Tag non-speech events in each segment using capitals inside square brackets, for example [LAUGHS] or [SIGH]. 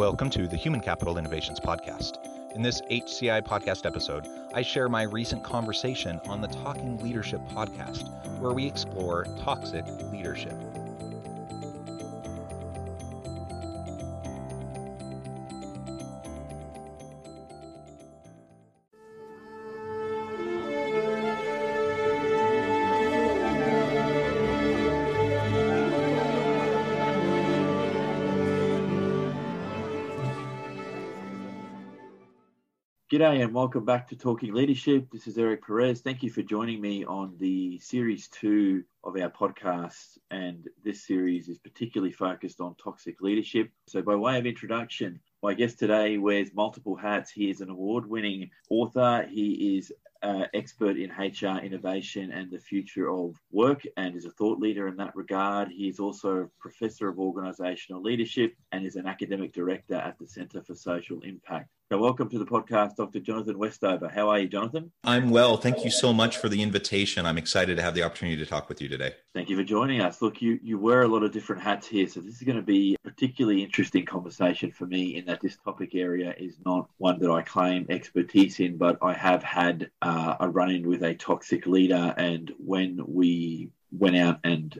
Welcome to the Human Capital Innovations Podcast. In this HCI podcast episode, I share my recent conversation on the Talking Leadership podcast, where we explore toxic leadership. G'day and welcome back to Talking Leadership. This is Eric Perez. Thank you for joining me on the series two of our podcast. And this series is particularly focused on toxic leadership. So, by way of introduction, my guest today wears multiple hats. He is an award winning author, he is uh, expert in HR innovation and the future of work and is a thought leader in that regard. He is also a professor of organizational leadership and is an academic director at the Center for Social Impact. So, welcome to the podcast, Dr. Jonathan Westover. How are you, Jonathan? I'm well. Thank you so much for the invitation. I'm excited to have the opportunity to talk with you today. Thank you for joining us. Look, you, you wear a lot of different hats here, so this is going to be a particularly interesting conversation for me in that this topic area is not one that I claim expertise in, but I have had uh, a run in with a toxic leader. And when we went out and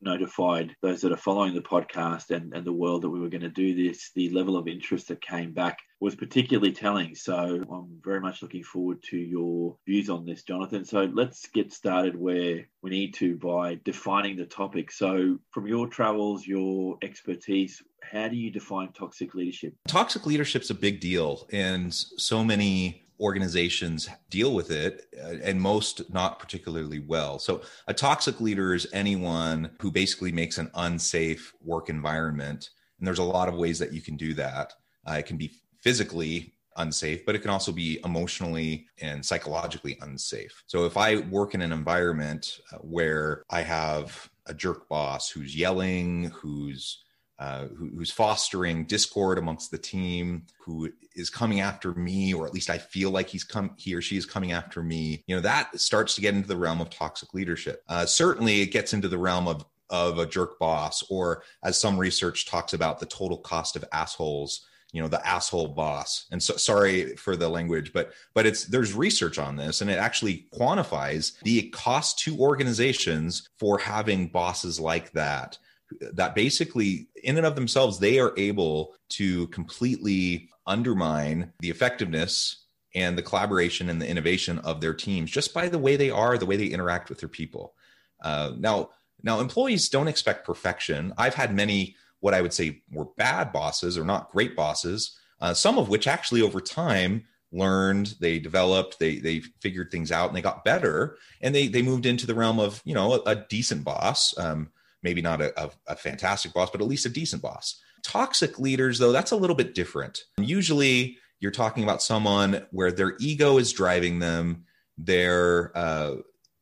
notified those that are following the podcast and, and the world that we were going to do this, the level of interest that came back was particularly telling. So I'm very much looking forward to your views on this, Jonathan. So let's get started where we need to by defining the topic. So, from your travels, your expertise, how do you define toxic leadership? Toxic leadership is a big deal, and so many organizations deal with it uh, and most not particularly well. So a toxic leader is anyone who basically makes an unsafe work environment. And there's a lot of ways that you can do that. Uh, it can be physically unsafe, but it can also be emotionally and psychologically unsafe. So if I work in an environment uh, where I have a jerk boss who's yelling, who's uh, who, who's fostering discord amongst the team, who is coming after me, or at least I feel like he's come, he or she is coming after me. You know, that starts to get into the realm of toxic leadership. Uh, certainly, it gets into the realm of of a jerk boss, or as some research talks about, the total cost of assholes you know the asshole boss and so sorry for the language but but it's there's research on this and it actually quantifies the cost to organizations for having bosses like that that basically in and of themselves they are able to completely undermine the effectiveness and the collaboration and the innovation of their teams just by the way they are the way they interact with their people. Uh, now now employees don't expect perfection. I've had many what i would say were bad bosses or not great bosses uh, some of which actually over time learned they developed they they figured things out and they got better and they they moved into the realm of you know a, a decent boss. Um, maybe not a, a, a fantastic boss, but at least a decent boss. Toxic leaders, though, that's a little bit different. Usually, you're talking about someone where their ego is driving them. They're uh,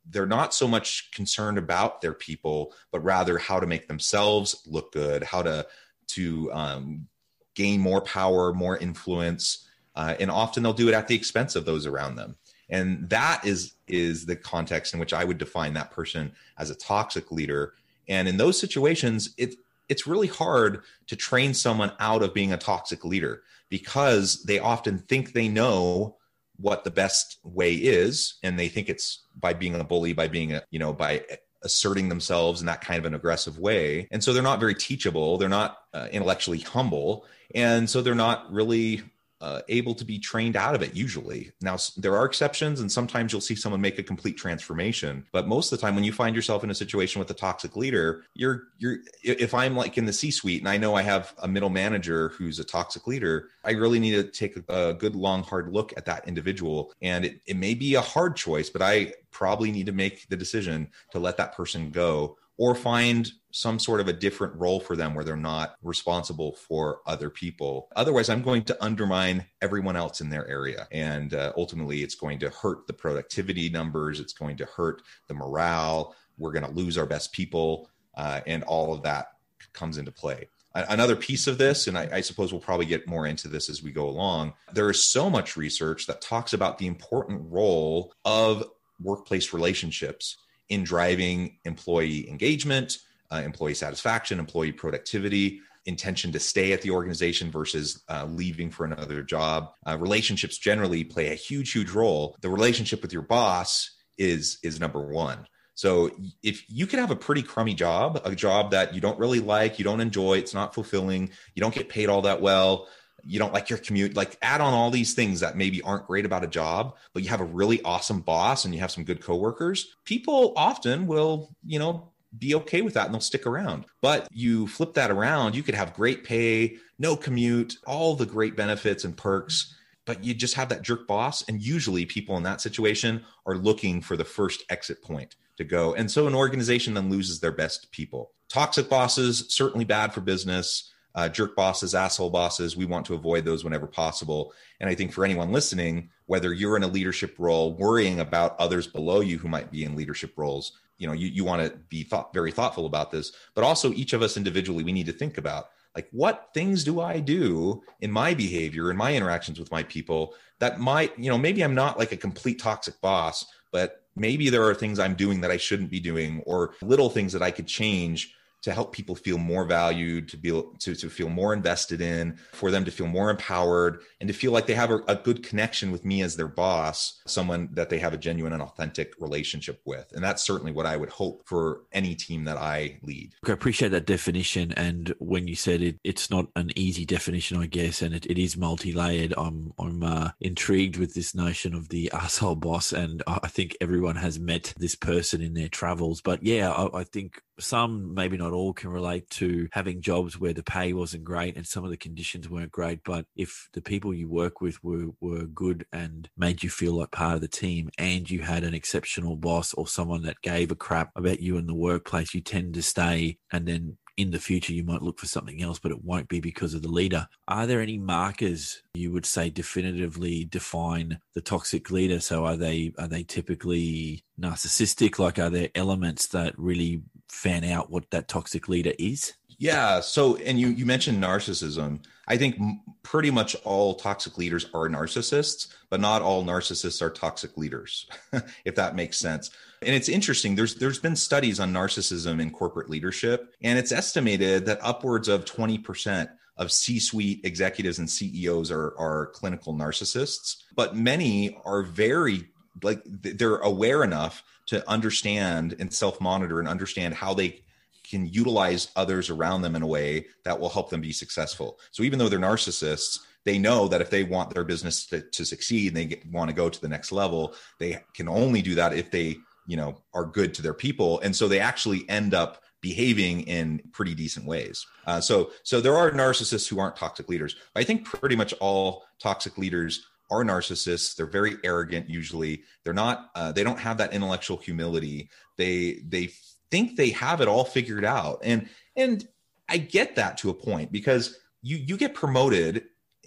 they're not so much concerned about their people, but rather how to make themselves look good, how to to um, gain more power, more influence, uh, and often they'll do it at the expense of those around them. And that is is the context in which I would define that person as a toxic leader and in those situations, it, it's really hard to train someone out of being a toxic leader because they often think they know what the best way is and they think it's by being a bully by being a you know by asserting themselves in that kind of an aggressive way. And so they're not very teachable. They're not uh, intellectually humble. And so they're not really uh, able to be trained out of it usually. Now, there are exceptions, and sometimes you'll see someone make a complete transformation. But most of the time, when you find yourself in a situation with a toxic leader, you're you're if I'm like in the C-suite and I know I have a middle manager who's a toxic leader, I really need to take a good, long, hard look at that individual. And it, it may be a hard choice, but I probably need to make the decision to let that person go or find some sort of a different role for them where they're not responsible for other people. Otherwise, I'm going to undermine everyone else in their area. And uh, ultimately, it's going to hurt the productivity numbers, it's going to hurt the morale. We're going to lose our best people, uh, and all of that comes into play another piece of this, and I, I, suppose we'll probably get more into this as we go along, there is so much research that talks about the important role of workplace relationships in driving employee engagement, uh, employee satisfaction, employee productivity, intention to stay at the organization versus uh, leaving for another job. Uh, relationships generally play a huge, huge role. The relationship with your boss is is number one. So if you can have a pretty crummy job, a job that you don't really like, you don't enjoy, it's not fulfilling, you don't get paid all that well, you don't like your commute, like add on all these things that maybe aren't great about a job, but you have a really awesome boss and you have some good coworkers, people often will, you know, be okay with that and they'll stick around. But you flip that around, you could have great pay, no commute, all the great benefits and perks but you just have that jerk boss and usually people in that situation are looking for the first exit point to go. And so an organization then loses their best people. Toxic bosses, certainly bad for business. Uh, jerk bosses, asshole bosses, we want to avoid those whenever possible. And I think for anyone listening, whether you're in a leadership role, worrying about others below you who might be in leadership roles, you know, you, you want to be thought, very thoughtful about this. But also, each of us individually, we need to think about like what things do I do in my behavior in my interactions with my people that might, you know, maybe I'm not like a complete toxic boss, but maybe there are things I'm doing that I shouldn't be doing, or little things that I could change to help people feel more valued, to be to, to feel more invested in, for them to feel more empowered, and to feel like they have a, a, good connection with me as their boss, someone that they have a genuine and authentic relationship with. And that's certainly what I would hope for any team that I lead. I appreciate that definition. And when you said it, it's not an easy definition, I guess, and it, it is multi-layered. I'm I'm uh, intrigued with this notion of the asshole boss, and I think everyone has met this person in their travels. But yeah, I, I think some, maybe not all, can relate to having jobs where the pay wasn't great and some of the conditions weren't great. But if the people you work with were, were good and made you feel like part of the team and you had an exceptional boss or someone that gave a crap about you in the workplace, you tend to stay and then in the future you might look for something else, but it won't be because of the leader. Are there any markers you would say definitively define the toxic leader? So are they are they typically narcissistic? Like are there elements that really fan out what that toxic leader is? Yeah. So, and you you mentioned narcissism. I think pretty much all toxic leaders are narcissists, but not all narcissists are toxic leaders, [LAUGHS] if that makes sense. And it's interesting. There's there's been studies on narcissism in corporate leadership, and it's estimated that upwards of 20% of C-suite executives and CEOs are are clinical narcissists, but many are very like they're aware enough to understand and self-monitor and understand how they can utilize others around them in a way that will help them be successful. So even though they're narcissists, they know that if they want their business to, to succeed and they get, want to go to the next level, they can only do that if they, you know, are good to their people. And so they actually end up behaving in pretty decent ways. Uh, so, so there are narcissists who aren't toxic leaders. I think pretty much all toxic leaders are narcissists. They're very arrogant. Usually, they're not. Uh, they don't have that intellectual humility. They they think they have it all figured out. And and I get that to a point because you you get promoted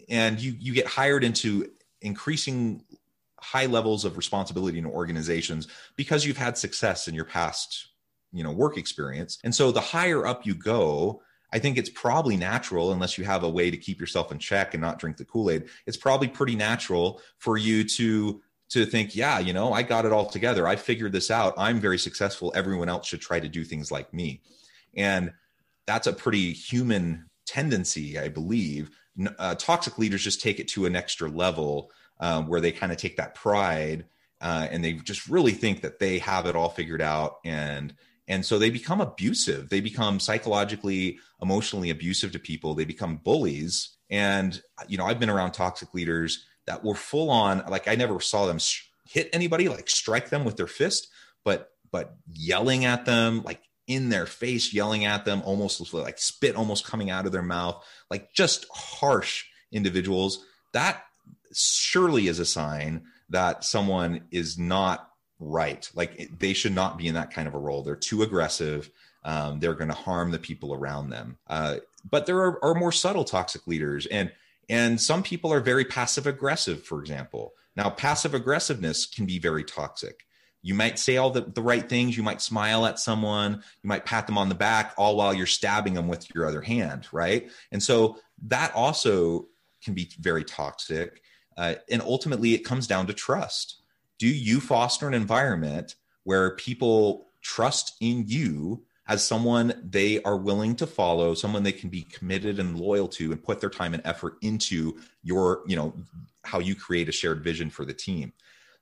and you you get hired into increasing high levels of responsibility in organizations because you've had success in your past you know work experience and so the higher up you go i think it's probably natural unless you have a way to keep yourself in check and not drink the kool-aid it's probably pretty natural for you to to think, yeah, you know, I got it all together. I figured this out. I'm very successful. Everyone else should try to do things like me. And that's a pretty human tendency, I believe. Uh, toxic leaders just take it to an extra level um, where they kind of take that pride uh, and they just really think that they have it all figured out and and so they become abusive. They become psychologically emotionally abusive to people. They become bullies. And you know i've been around toxic leaders that were full on like I never saw them hit anybody like strike them with their fist but but yelling at them like in their face yelling at them almost like spit almost coming out of their mouth like just harsh individuals. That surely is a sign that someone is not right like they should not be in that kind of a role they're too aggressive Um, they're going to harm the people around them. Uh, but there are, are more subtle toxic leaders, and and some people are very passive aggressive. For example, now passive aggressiveness can be very toxic. You might say all the, the right things. You might smile at someone. You might pat them on the back, all while you're stabbing them with your other hand, right? And so that also can be very toxic. Uh, and ultimately, it comes down to trust. Do you foster an environment where people trust in you as someone they are willing to follow, someone they can be committed and loyal to, and put their time and effort into your, you know, how you create a shared vision for the team?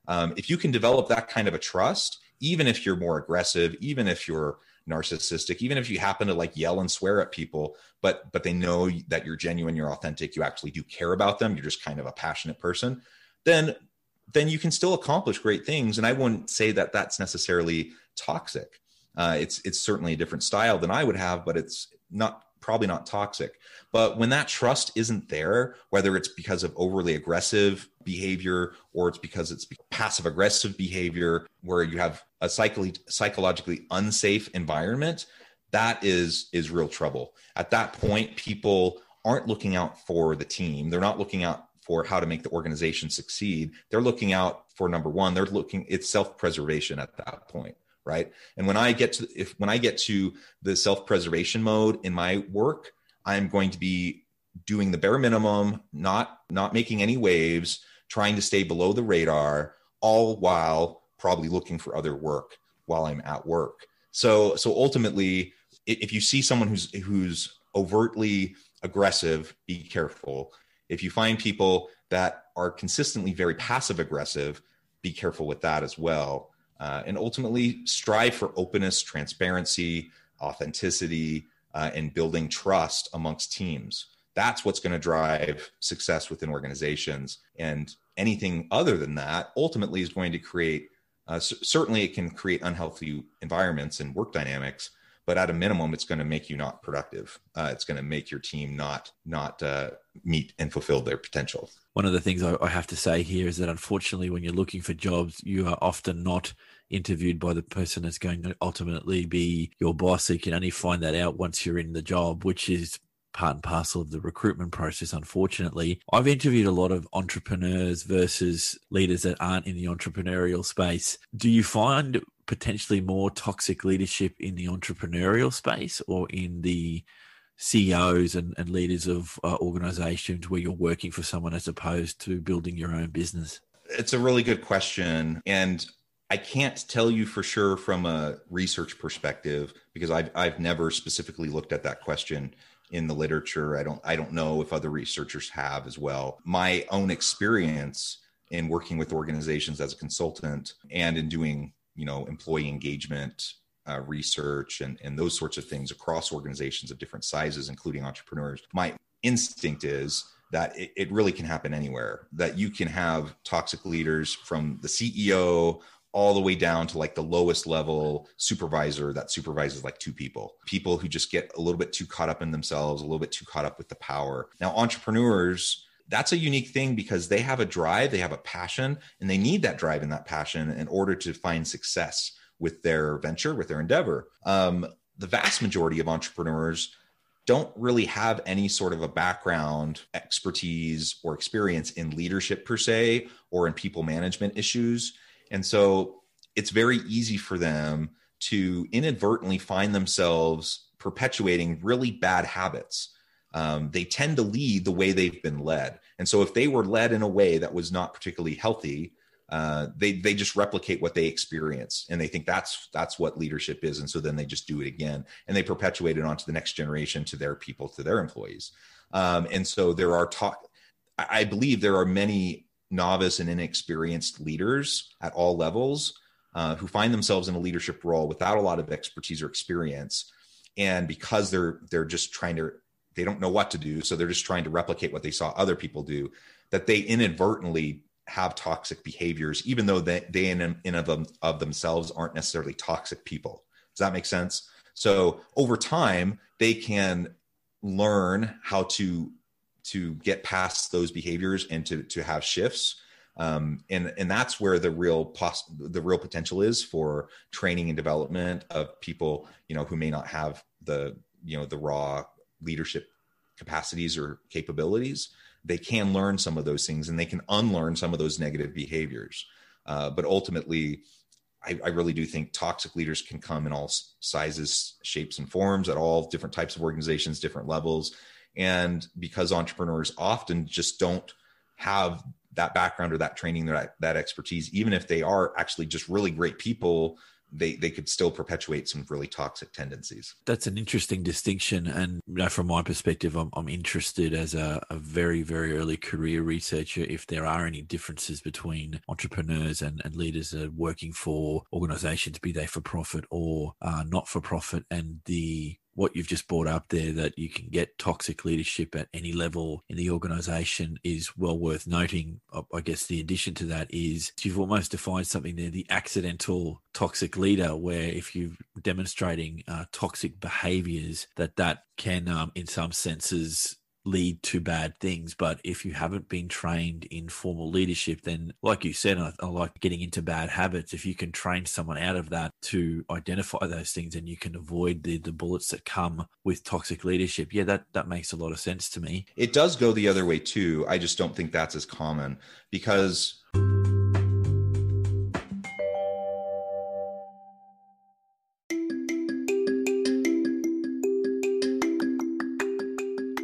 Um, if you can develop that kind of a trust, even if you're more aggressive, even if you're narcissistic even if you happen to like yell and swear at people but but they know that you're genuine you're authentic you actually do care about them you're just kind of a passionate person then then you can still accomplish great things and i wouldn't say that that's necessarily toxic uh, it's it's certainly a different style than i would have but it's not probably not toxic. But when that trust isn't there, whether it's because of overly aggressive behavior or it's because it's passive aggressive behavior where you have a psychologically unsafe environment, that is is real trouble. At that point, people aren't looking out for the team. They're not looking out for how to make the organization succeed. They're looking out for number one, they're looking it's self-preservation at that point right and when i get to if when i get to the self-preservation mode in my work i'm going to be doing the bare minimum not not making any waves trying to stay below the radar all while probably looking for other work while i'm at work so so ultimately if you see someone who's who's overtly aggressive be careful if you find people that are consistently very passive aggressive be careful with that as well uh, and ultimately strive for openness, transparency, authenticity, uh, and building trust amongst teams. That's what's going to drive success within organizations. And anything other than that ultimately is going to create, uh, c- certainly, it can create unhealthy environments and work dynamics. But at a minimum, it's going to make you not productive. Uh, it's going to make your team not not uh, meet and fulfill their potential one of the things I, I, have to say here is that unfortunately, when you're looking for jobs, you are often not interviewed by the person that's going to ultimately be your boss. You can only find that out once you're in the job, which is part and parcel of the recruitment process, unfortunately. I've interviewed a lot of entrepreneurs versus leaders that aren't in the entrepreneurial space. Do you find potentially more toxic leadership in the entrepreneurial space or in the CEOs and, and leaders of uh, organizations where you're working for someone as opposed to building your own business? It's a really good question. And I can't tell you for sure from a research perspective because I've, I've never specifically looked at that question in the literature. I don't I don't know if other researchers have as well. My own experience in working with organizations as a consultant and in doing, you know, employee engagement uh, research and, and those sorts of things across organizations of different sizes, including entrepreneurs. My instinct is that it, it really can happen anywhere, that you can have toxic leaders from the CEO all the way down to like the lowest level supervisor that supervises like two people people who just get a little bit too caught up in themselves a little bit too caught up with the power now entrepreneurs that's a unique thing because they have a drive they have a passion and they need that drive and that passion in order to find success with their venture, with their endeavor. Um, the vast majority of entrepreneurs don't really have any sort of a background, expertise, or experience in leadership per se, or in people management issues. And so it's very easy for them to inadvertently find themselves perpetuating really bad habits. Um, they tend to lead the way they've been led. And so if they were led in a way that was not particularly healthy, uh, they they just replicate what they experience and they think that's that's what leadership is and so then they just do it again and they perpetuate it onto the next generation to their people to their employees um, and so there are talk i believe there are many novice and inexperienced leaders at all levels uh, who find themselves in a leadership role without a lot of expertise or experience and because they're they're just trying to they don't know what to do so they're just trying to replicate what they saw other people do that they inadvertently have toxic behaviors, even though they, they in, in of, them, of themselves aren't necessarily toxic people. Does that make sense? So over time, they can learn how to to get past those behaviors and to to have shifts. um, and and that's where the real pos- the real potential is for training and development of people you know who may not have the you know the raw leadership capacities or capabilities they can learn some of those things and they can unlearn some of those negative behaviors. Uh, but ultimately I, I, really do think toxic leaders can come in all sizes shapes and forms at all different types of organizations different levels. And because entrepreneurs often just don't have that background or that training that that expertise even if they are actually just really great people they they could still perpetuate some really toxic tendencies. That's an interesting distinction. And you know from my perspective i'm, I'm interested as a, a very very early career researcher if there are any differences between entrepreneurs and, and leaders that are working for organizations be they for profit or uh, not for profit and the what you've just brought up there that you can get toxic leadership at any level in the organization is well worth noting. I guess the addition to that is you've almost defined something there the accidental toxic leader, where if you're demonstrating uh, toxic behaviors, that that can, um, in some senses, lead to bad things. But if you haven't been trained in formal leadership, then, like you said, I, I, like getting into bad habits. If you can train someone out of that to identify those things and you can avoid the, the bullets that come with toxic leadership, yeah, that, that makes a lot of sense to me. It does go the other way too. I just don't think that's as common because.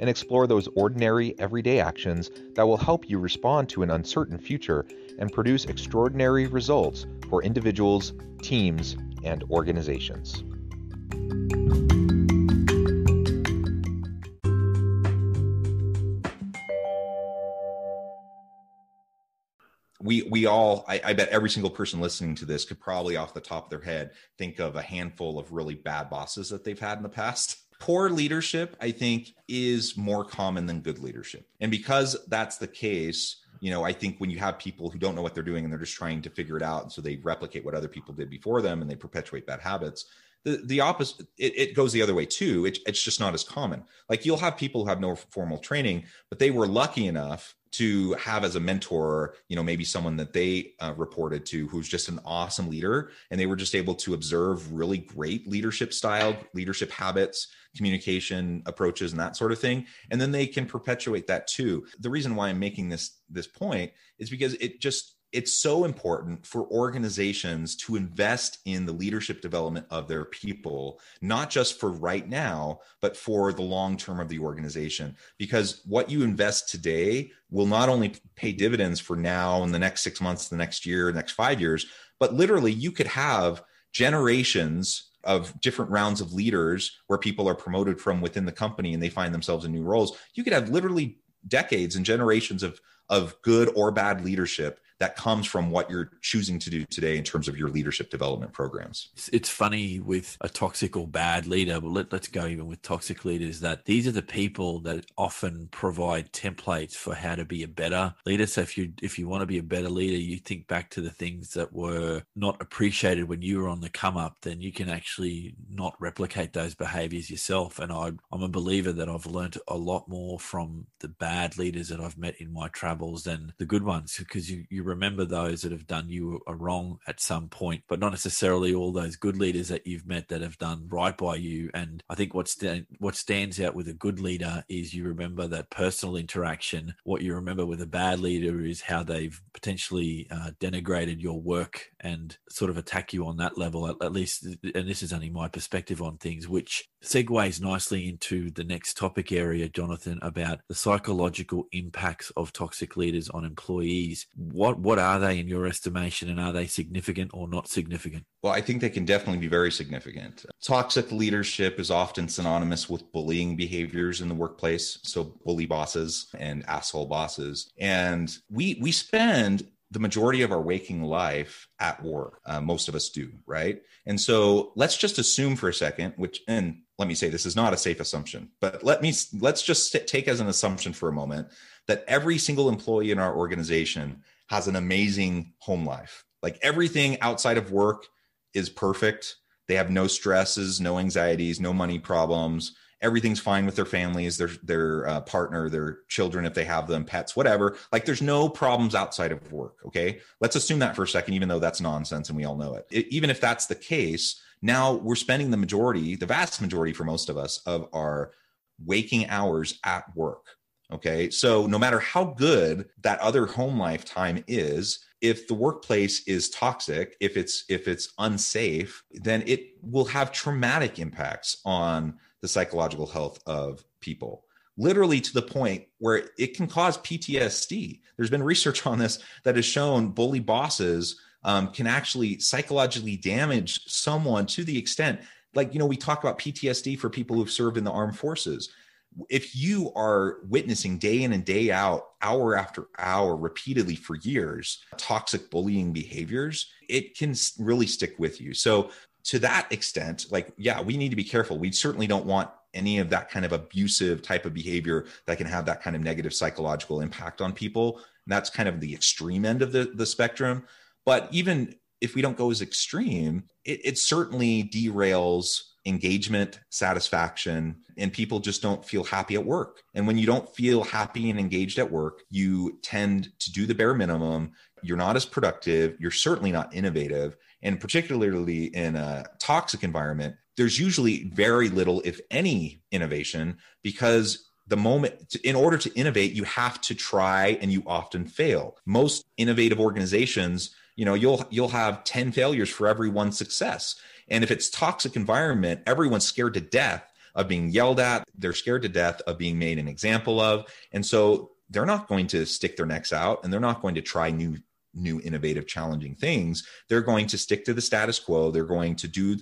and explore those ordinary, everyday actions that will help you respond to an uncertain future and produce extraordinary results for individuals, teams, and organizations. we we all I, I, bet every single person listening to this could probably off the top of their head think of a handful of really bad bosses that they've had in the past [LAUGHS] poor leadership i think is more common than good leadership. And because that's the case you know i think when you have people who don't know what they're doing and they're just trying to figure it out and so they replicate what other people did before them and they perpetuate bad habits the, the opposite it, it goes the other way too. It, it's just not as common. Like you'll have people who have no formal training but they were lucky enough to have as a mentor you know maybe someone that they uh, reported to who's just an awesome leader. And they were just able to observe really great leadership style leadership habits communication approaches and that sort of thing. And then they can perpetuate that too. The reason why i'm making this this point is because it just it's so important for organizations to invest in the leadership development of their people, not just for right now, but for the long term of the organization. Because what you invest today will not only pay dividends for now and the next six months, the next year, the next five years, but literally you could have generations of different rounds of leaders where people are promoted from within the company and they find themselves in new roles. You could have literally decades and generations of of good or bad leadership that comes from what you're choosing to do today in terms of your leadership development programs. It's funny with a toxic or bad leader, but let, us go even with toxic leaders that these are the people that often provide templates for how to be a better leader. So if you if you want to be a better leader, you think back to the things that were not appreciated when you were on the come up, then you can actually not replicate those behaviors yourself. And I, I'm a believer that I've learned a lot more from the bad leaders that I've met in my travels than the good ones because you, you remember those that have done you a wrong at some point, but not necessarily all those good leaders that you've met that have done right by you. And I think what st- what stands out with a good leader is you remember that personal interaction. What you remember with a bad leader is how they've potentially uh, denigrated your work and sort of attack you on that level. At, at least, and this is only my perspective on things, which segues nicely into the next topic area, Jonathan, about the psychological impacts of toxic leaders on employees. What are they in your estimation, and are they significant or not significant? Well, I think they can definitely be very significant. Toxic leadership is often synonymous with bullying behaviors in the workplace, so bully bosses and asshole bosses. And we we spend the majority of our waking life at work. Uh, most of us do, right? And so let's just assume for a second, which, and let me say this is not a safe assumption, but let me let's just take as an assumption for a moment that every single employee in our organization has an amazing home life. Like everything outside of work is perfect. They have no stresses, no anxieties, no money problems everything's fine with their families, their their uh, partner, their children if they have them, pets, whatever. Like there's no problems outside of work. Okay, let's assume that for a second, even though that's nonsense and we all know it. it even if that's the case, now we're spending the majority, the vast majority for most of us, of our waking hours at work. Okay, so no matter how good that other home life time is, if the workplace is toxic if it's if it's unsafe then it will have traumatic impacts on the psychological health of people literally to the point where it can cause PTSD. There's been research on this that has shown bully bosses um, can actually psychologically damage someone to the extent, like, you know, we talk about PTSD for people who've served in the armed forces. If you are witnessing day in and day out, hour after hour, repeatedly for years, toxic bullying behaviors, it can really stick with you. So to that extent, like, yeah, we need to be careful. We certainly don't want any of that kind of abusive type of behavior that can have that kind of negative psychological impact on people. And that's kind of the extreme end of the, the spectrum. But even if we don't go as extreme, it, it certainly derails engagement, satisfaction, and people just don't feel happy at work. And when you don't feel happy and engaged at work, you tend to do the bare minimum. You're not as productive. You're certainly not innovative. And particularly in a toxic environment, there's usually very little, if any, innovation because the moment in order to innovate you have to try and you often fail most innovative organizations you know you'll you'll have 10 failures for every one success and if it's toxic environment everyone's scared to death of being yelled at. They're scared to death of being made an example of. And so they're not going to stick their necks out and they're not going to try new new innovative challenging things. They're going to stick to the status quo. They're going to do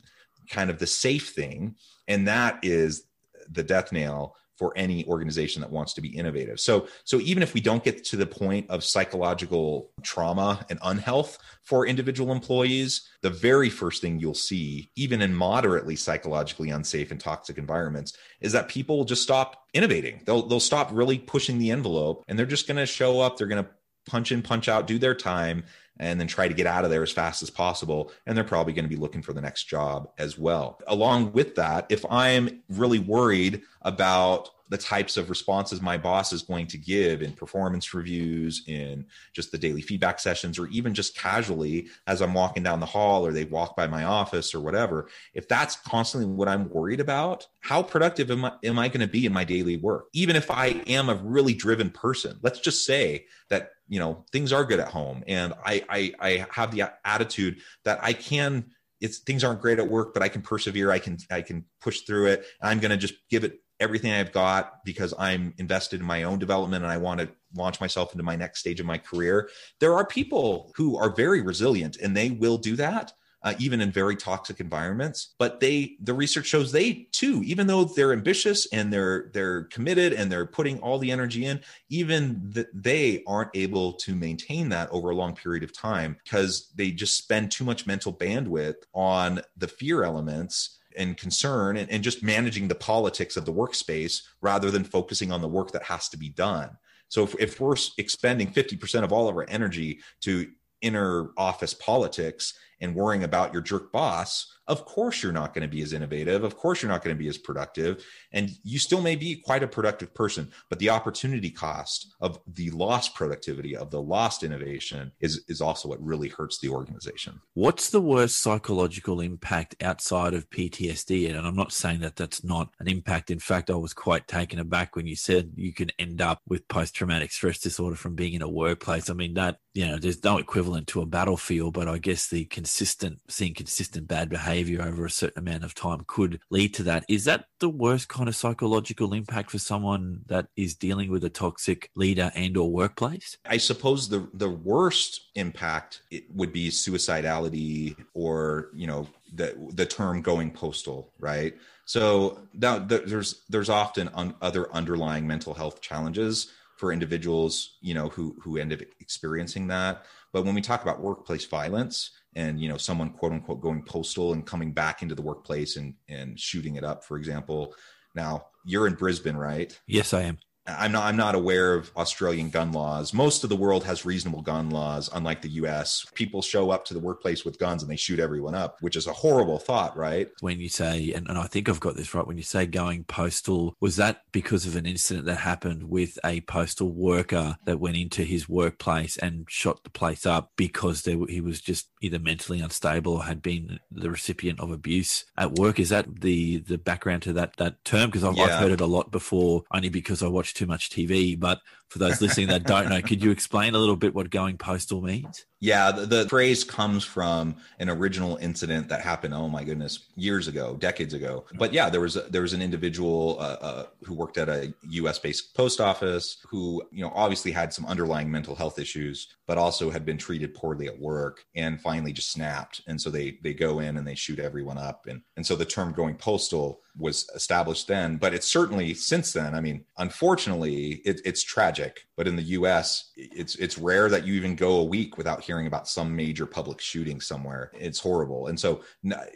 kind of the safe thing. And that is the death nail for any organization that wants to be innovative. So so even if we don't get to the point of psychological trauma and unhealth for individual employees, the very first thing you'll see even in moderately psychologically unsafe and toxic environments is that people will just stop innovating. They'll they'll stop really pushing the envelope and they're just going to show up, they're going to punch in, punch out, do their time, and then try to get out of there as fast as possible. And they're probably going to be looking for the next job as well. Along with that, if I'm really worried about the types of responses my boss is going to give in performance reviews, in just the daily feedback sessions, or even just casually as I'm walking down the hall or they walk by my office or whatever. If that's constantly what I'm worried about, how productive am I, am I going to be in my daily work? Even if I am a really driven person, let's just say that you know things are good at home and I I, I have the attitude that I can it's things aren't great at work but i can persevere i can i can push through it i'm going to just give it everything I've got because I'm invested in my own development and I want to launch myself into my next stage of my career. There are people who are very resilient and they will do that. Uh, even in very toxic environments but they the research shows they too even though they're ambitious and they're they're committed and they're putting all the energy in even that they aren't able to maintain that over a long period of time because they just spend too much mental bandwidth on the fear elements and concern and, and just managing the politics of the workspace rather than focusing on the work that has to be done. So if, if we're expending 50% of all of our energy to inner office politics and worrying about your jerk boss, of course you're not going to be as innovative. Of course you're not going to be as productive. And you still may be quite a productive person, but the opportunity cost of the lost productivity, of the lost innovation is, is also what really hurts the organization. What's the worst psychological impact outside of PTSD? And I'm not saying that that's not an impact. In fact, I was quite taken aback when you said you can end up with post traumatic stress disorder from being in a workplace. I mean, that, you know, there's no equivalent to a battlefield, but I guess the consistent, seeing consistent bad behavior over a certain amount of time could lead to that. Is that the worst kind of psychological impact for someone that is dealing with a toxic leader and or workplace? I suppose the the worst impact would be suicidality or, you know, the the term going postal, right? So that, there's there's often un, other underlying mental health challenges for individuals, you know, who who end up experiencing that. But when we talk about workplace violence and you know someone quote unquote going postal and coming back into the workplace and and shooting it up, for example. Now you're in Brisbane, right? Yes, I am. I'm not I'm not aware of Australian gun laws. Most of the world has reasonable gun laws, unlike the US. People show up to the workplace with guns and they shoot everyone up, which is a horrible thought, right? When you say, and, and I think I've got this right, when you say going postal, was that because of an incident that happened with a postal worker that went into his workplace and shot the place up because there, he was just either mentally unstable or had been the recipient of abuse at work? Is that the the background to that that term? Because I've, yeah. I've heard it a lot before, only because I watched too much TV. But for those listening that don't know, could you explain a little bit what going postal means? Yeah, the, the, phrase comes from an original incident that happened. Oh my goodness, years ago, decades ago. But yeah, there was a, there was an individual uh, uh, who worked at a U.S. based post office who you know obviously had some underlying mental health issues, but also had been treated poorly at work and finally just snapped. And so they they go in and they shoot everyone up. And and so the term going postal was established then, but it's certainly since then. I mean, unfortunately, it, it's tragic. But in the U.S., it's it's rare that you even go a week without hearing about some major public shooting somewhere. It's horrible, and so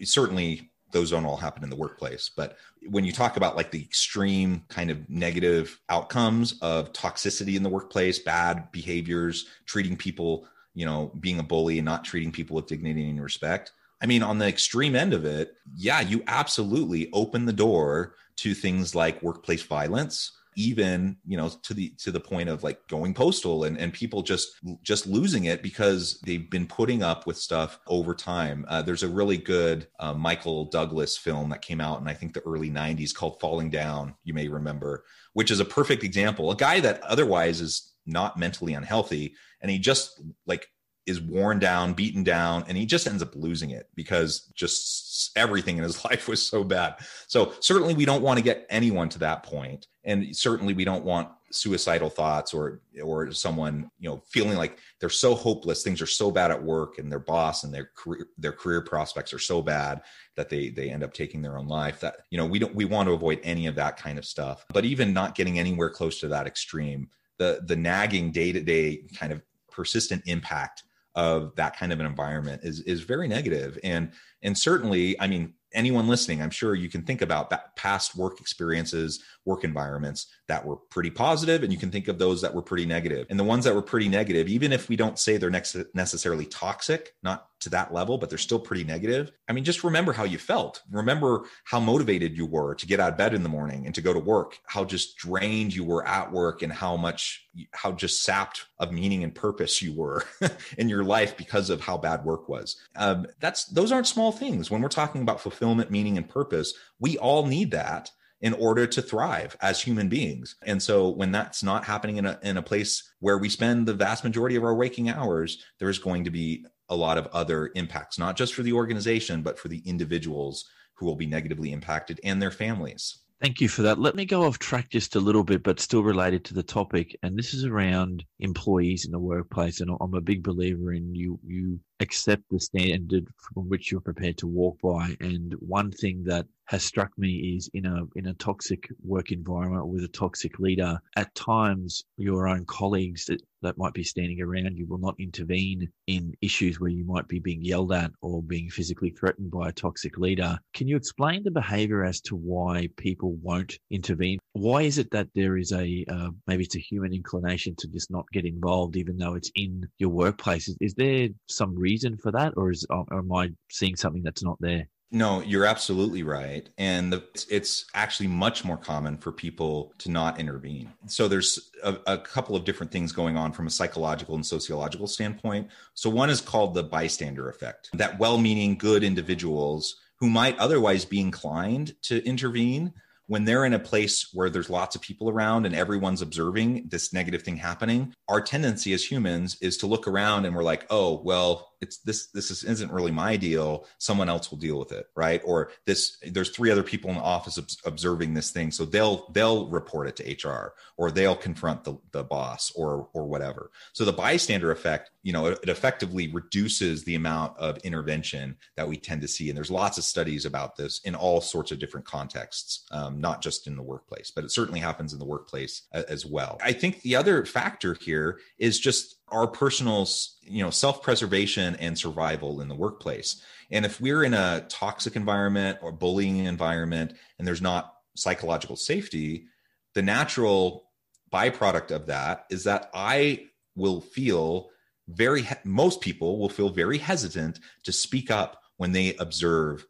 certainly those don't all happen in the workplace. But when you talk about like the extreme kind of negative outcomes of toxicity in the workplace, bad behaviors, treating people, you know, being a bully and not treating people with dignity and respect, I mean, on the extreme end of it, yeah, you absolutely open the door to things like workplace violence, even you know to the to the point of like going postal and and people just just losing it because they've been putting up with stuff over time. Uh, there's a really good uh, michael douglas film that came out in i think the early 90s called falling down you may remember which is a perfect example a guy that otherwise is not mentally unhealthy. And he just like is worn down, beaten down, and he just ends up losing it because just everything in his [LAUGHS] life was so bad. So certainly we don't want to get anyone to that point, and certainly we don't want suicidal thoughts or or someone you know feeling like they're so hopeless, things are so bad at work, and their boss and their career their career prospects are so bad that they they end up taking their own life. That you know we don't we want to avoid any of that kind of stuff. But even not getting anywhere close to that extreme, the the nagging day to day kind of persistent impact of that kind of an environment is is very negative. And and certainly i mean anyone listening i'm sure you can think about that past work experiences work environments that were pretty positive and you can think of those that were pretty negative. And the ones that were pretty negative even if we don't say they're necessarily toxic not to that level, but they're still pretty negative. I mean, just remember how you felt. Remember how motivated you were to get out of bed in the morning and to go to work, how just drained you were at work, and how much, how just sapped of meaning and purpose you were [LAUGHS] in your life because of how bad work was. Um, that's those aren't small things. When we're talking about fulfillment, meaning, and purpose, we all need that in order to thrive as human beings. And so when that's not happening in a, in a place where we spend the vast majority of our waking hours, there's going to be a lot of other impacts, not just for the organization, but for the individuals who will be negatively impacted and their families. Thank you for that. Let me go off track just a little bit, but still related to the topic. And this is around employees in the workplace. And I'm a big believer in you, you accept the standard from which you're prepared to walk by. And one thing that has struck me is in a in a toxic work environment with a toxic leader, at times your own colleagues that, that might be standing around you will not intervene in issues where you might be being yelled at or being physically threatened by a toxic leader. Can you explain the behavior as to why people won't intervene? Why is it that there is a uh, maybe it's a human inclination to just not get involved, even though it's in your workplace? Is, is there some reason? Reason for that, or is or am I seeing something that's not there? No, you're absolutely right. And the, it's actually much more common for people to not intervene. So there's a, a, couple of different things going on from a psychological and sociological standpoint. So one is called the bystander effect that well meaning, good individuals who might otherwise be inclined to intervene when they're in a place where there's lots of people around and everyone's observing this negative thing happening, our tendency as humans is to look around and we're like, oh, well, it's this this is, isn't really my deal. Someone else will deal with it right? Or this there's three other people in the office observing this thing so they'll they'll report it to hr or they'll confront the, the boss or or whatever. So the bystander effect you know it, it effectively reduces the amount of intervention that we tend to see and there's lots of studies about this in all sorts of different contexts um, not just in the workplace but it certainly happens in the workplace uh, as well. I think the other factor here is just our personal you know self-preservation and survival in the workplace. And if we're in a toxic environment or bullying environment and there's not psychological safety the natural byproduct of that is that i will feel very most people will feel very hesitant to speak up when they observe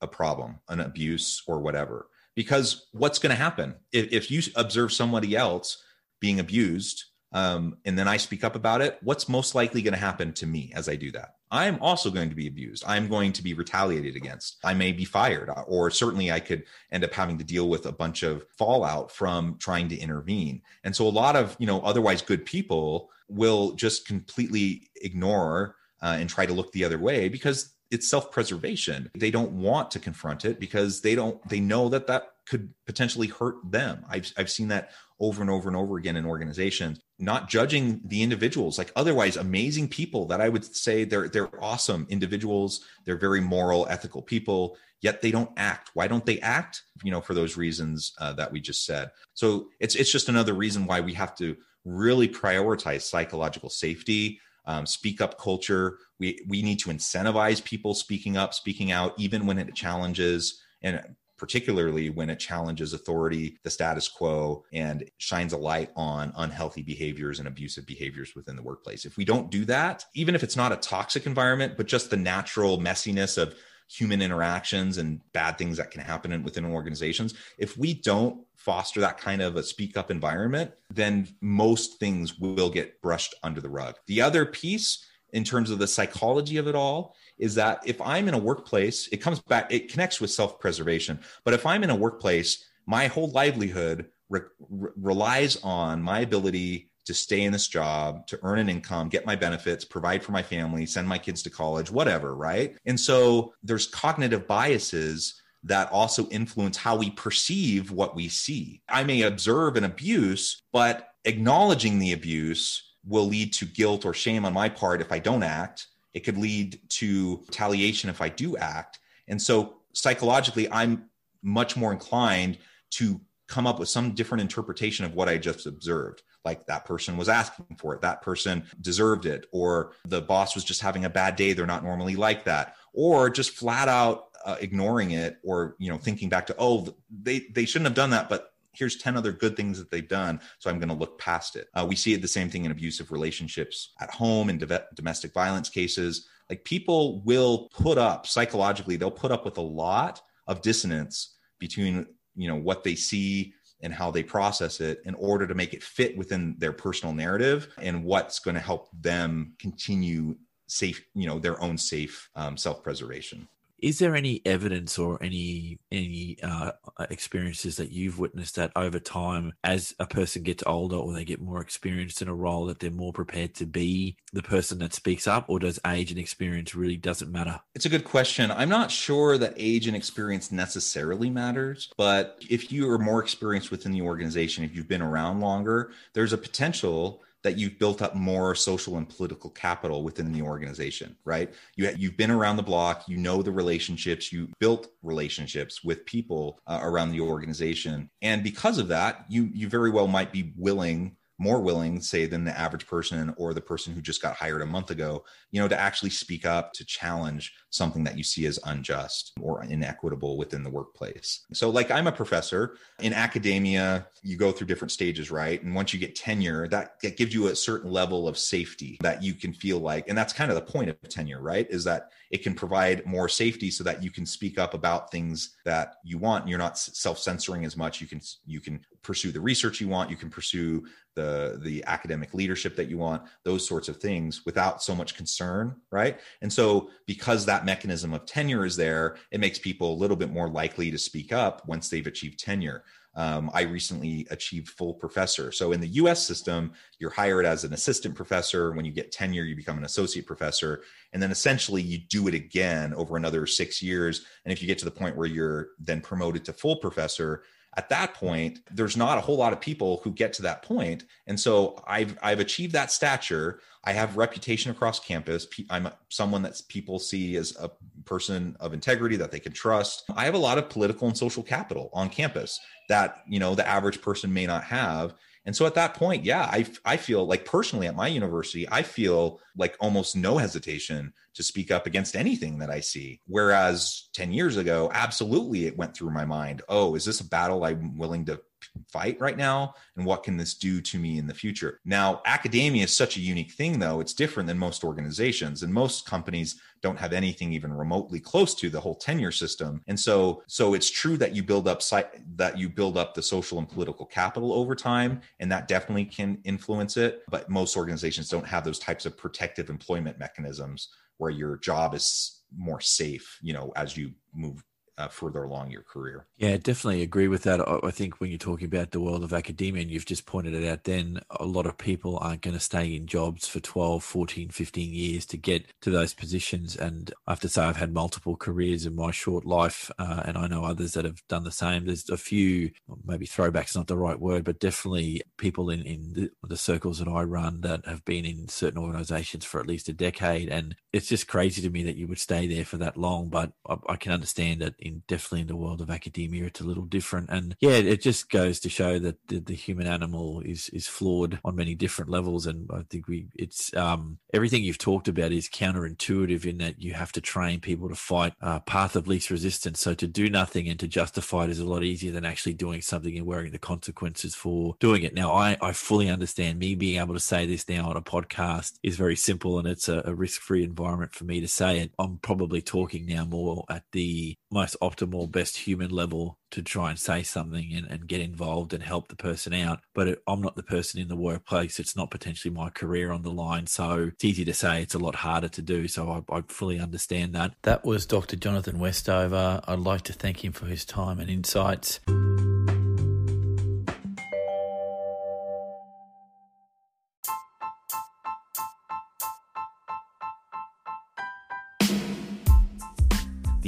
a problem an abuse or whatever because what's going to happen if, if you observe somebody else being abused um, and then I speak up about it, what's most likely going to happen to me as I do that? I'm also going to be abused. I'm going to be retaliated against. I may be fired, or certainly I could end up having to deal with a bunch of fallout from trying to intervene. And so a lot of, you know, otherwise good people will just completely ignore uh, and try to look the other way because it's self-preservation. They don't want to confront it because they don't they know that that could potentially hurt them. I've I've seen that over and over and over again in organizations. Not judging the individuals like otherwise amazing people that i would say they're they're awesome individuals. They're very moral ethical people yet they don't act. Why don't they act? You know for those reasons uh, that we just said. So it's it's just another reason why we have to really prioritize psychological safety um, speak up culture we we need to incentivize people speaking up speaking out even when it challenges and particularly when it challenges authority, the status quo, and shines a light on unhealthy behaviors and abusive behaviors within the workplace. If we don't do that, even if it's not a toxic environment, but just the natural messiness of human interactions and bad things that can happen within organizations, if we don't foster that kind of a speak up environment, then most things will get brushed under the rug. The other piece, in terms of the psychology of it all, is that if I'm in a workplace, it comes back, it connects with self preservation. But if I'm in a workplace, my whole livelihood re- re- relies on my ability to stay in this job, to earn an income, get my benefits, provide for my family, send my kids to college, whatever, right? And so there's cognitive biases that also influence how we perceive what we see. I may observe an abuse, but acknowledging the abuse will lead to guilt or shame on my part if I don't act. It could lead to retaliation if I do act. And so psychologically, I'm much more inclined to come up with some different interpretation of what I just observed. Like that person was asking for it, that person deserved it, or the boss was just having a bad day. They're not normally like that, or just flat out uh, ignoring it, or you know thinking back to oh they they shouldn't have done that, but here's 10 other good things that they've done so i'm going to look past it uh, we see it the same thing in abusive relationships at home and domestic violence cases like people will put up psychologically they'll put up with a lot of dissonance between you know what they see and how they process it in order to make it fit within their personal narrative and what's going to help them continue safe you know their own safe um, self-preservation is there any evidence or any any uh, experiences that you've witnessed that over time, as a person gets older or they get more experienced in a role, that they're more prepared to be the person that speaks up, or does age and experience really doesn't matter? It's a good question. I'm not sure that age and experience necessarily matters, but if you are more experienced within the organization, if you've been around longer, there's a potential that you've built up more social and political capital within the organization, right? You, you've been around the block, you know the relationships, you built relationships with people uh, around the organization. And because of that, you, you very well might be willing more willing, say, than the average person or the person who just got hired a month ago, you know, to actually speak up to challenge something that you see as unjust or inequitable within the workplace. So, like, I'm a professor in academia, you go through different stages, right? And once you get tenure, that, that gives you a certain level of safety that you can feel like, and that's kind of the point of tenure, right? Is that it can provide more safety so that you can speak up about things that you want. You're not self-censoring as much. You can you can pursue the research you want. You can pursue the the academic leadership that you want. Those sorts of things without so much concern, right? And so because that mechanism of tenure is there, it makes people a little bit more likely to speak up once they've achieved tenure. Um, I recently achieved full professor. So in the US system, you're hired as an assistant professor. When you get tenure, you become an associate professor. And then essentially you do it again over another six years. And if you get to the point where you're then promoted to full professor, at that point there's not a whole lot of people who get to that point. And so i've i've achieved that stature. I have reputation across campus. I'm someone that people see as a person of integrity that they can trust. I have a lot of political and social capital on campus that you know the average person may not have and so at that point yeah i i feel like personally at my university i feel like almost no hesitation to speak up against anything that i see. Whereas 10 years ago absolutely it went through my mind oh is this a battle i'm willing to fight right now and what can this do to me in the future? Now academia is such a unique thing though. It's different than most organizations and most companies don't have anything even remotely close to the whole tenure system. And so so it's true that you build up that you build up the social and political capital over time and that definitely can influence it but most organizations don't have those types of protective employment mechanisms where your job is more safe you know as you move uh, further along your career. Yeah, definitely agree with that. I think when you're talking about the world of academia, and you've just pointed it out, then a lot of people aren't going to stay in jobs for 12, 14, 15 years to get to those positions. And I have to say, I've had multiple careers in my short life, uh, and I know others that have done the same. There's a few, maybe throwbacks not the right word, but definitely people in, in the, the circles that I run that have been in certain organizations for at least a decade. And it's just crazy to me that you would stay there for that long. But I, I can understand that in definitely in the world of academia, it's a little different. And yeah, it just goes to show that the, the human animal is is flawed on many different levels. And I think we it's um, everything you've talked about is counterintuitive in that you have to train people to fight a path of least resistance. So to do nothing and to justify it is a lot easier than actually doing something and wearing the consequences for doing it. Now, I, I fully understand me being able to say this now on a podcast is very simple and it's a, a risk free environment for me to say it. I'm probably talking now more at the most optimal, best human level to try and say something and, and get involved and help the person out. But it, I'm not the person in the workplace. It's not potentially my career on the line. So it's easy to say, it's a lot harder to do. So I, I fully understand that. That was Dr. Jonathan Westover. I'd like to thank him for his time and insights.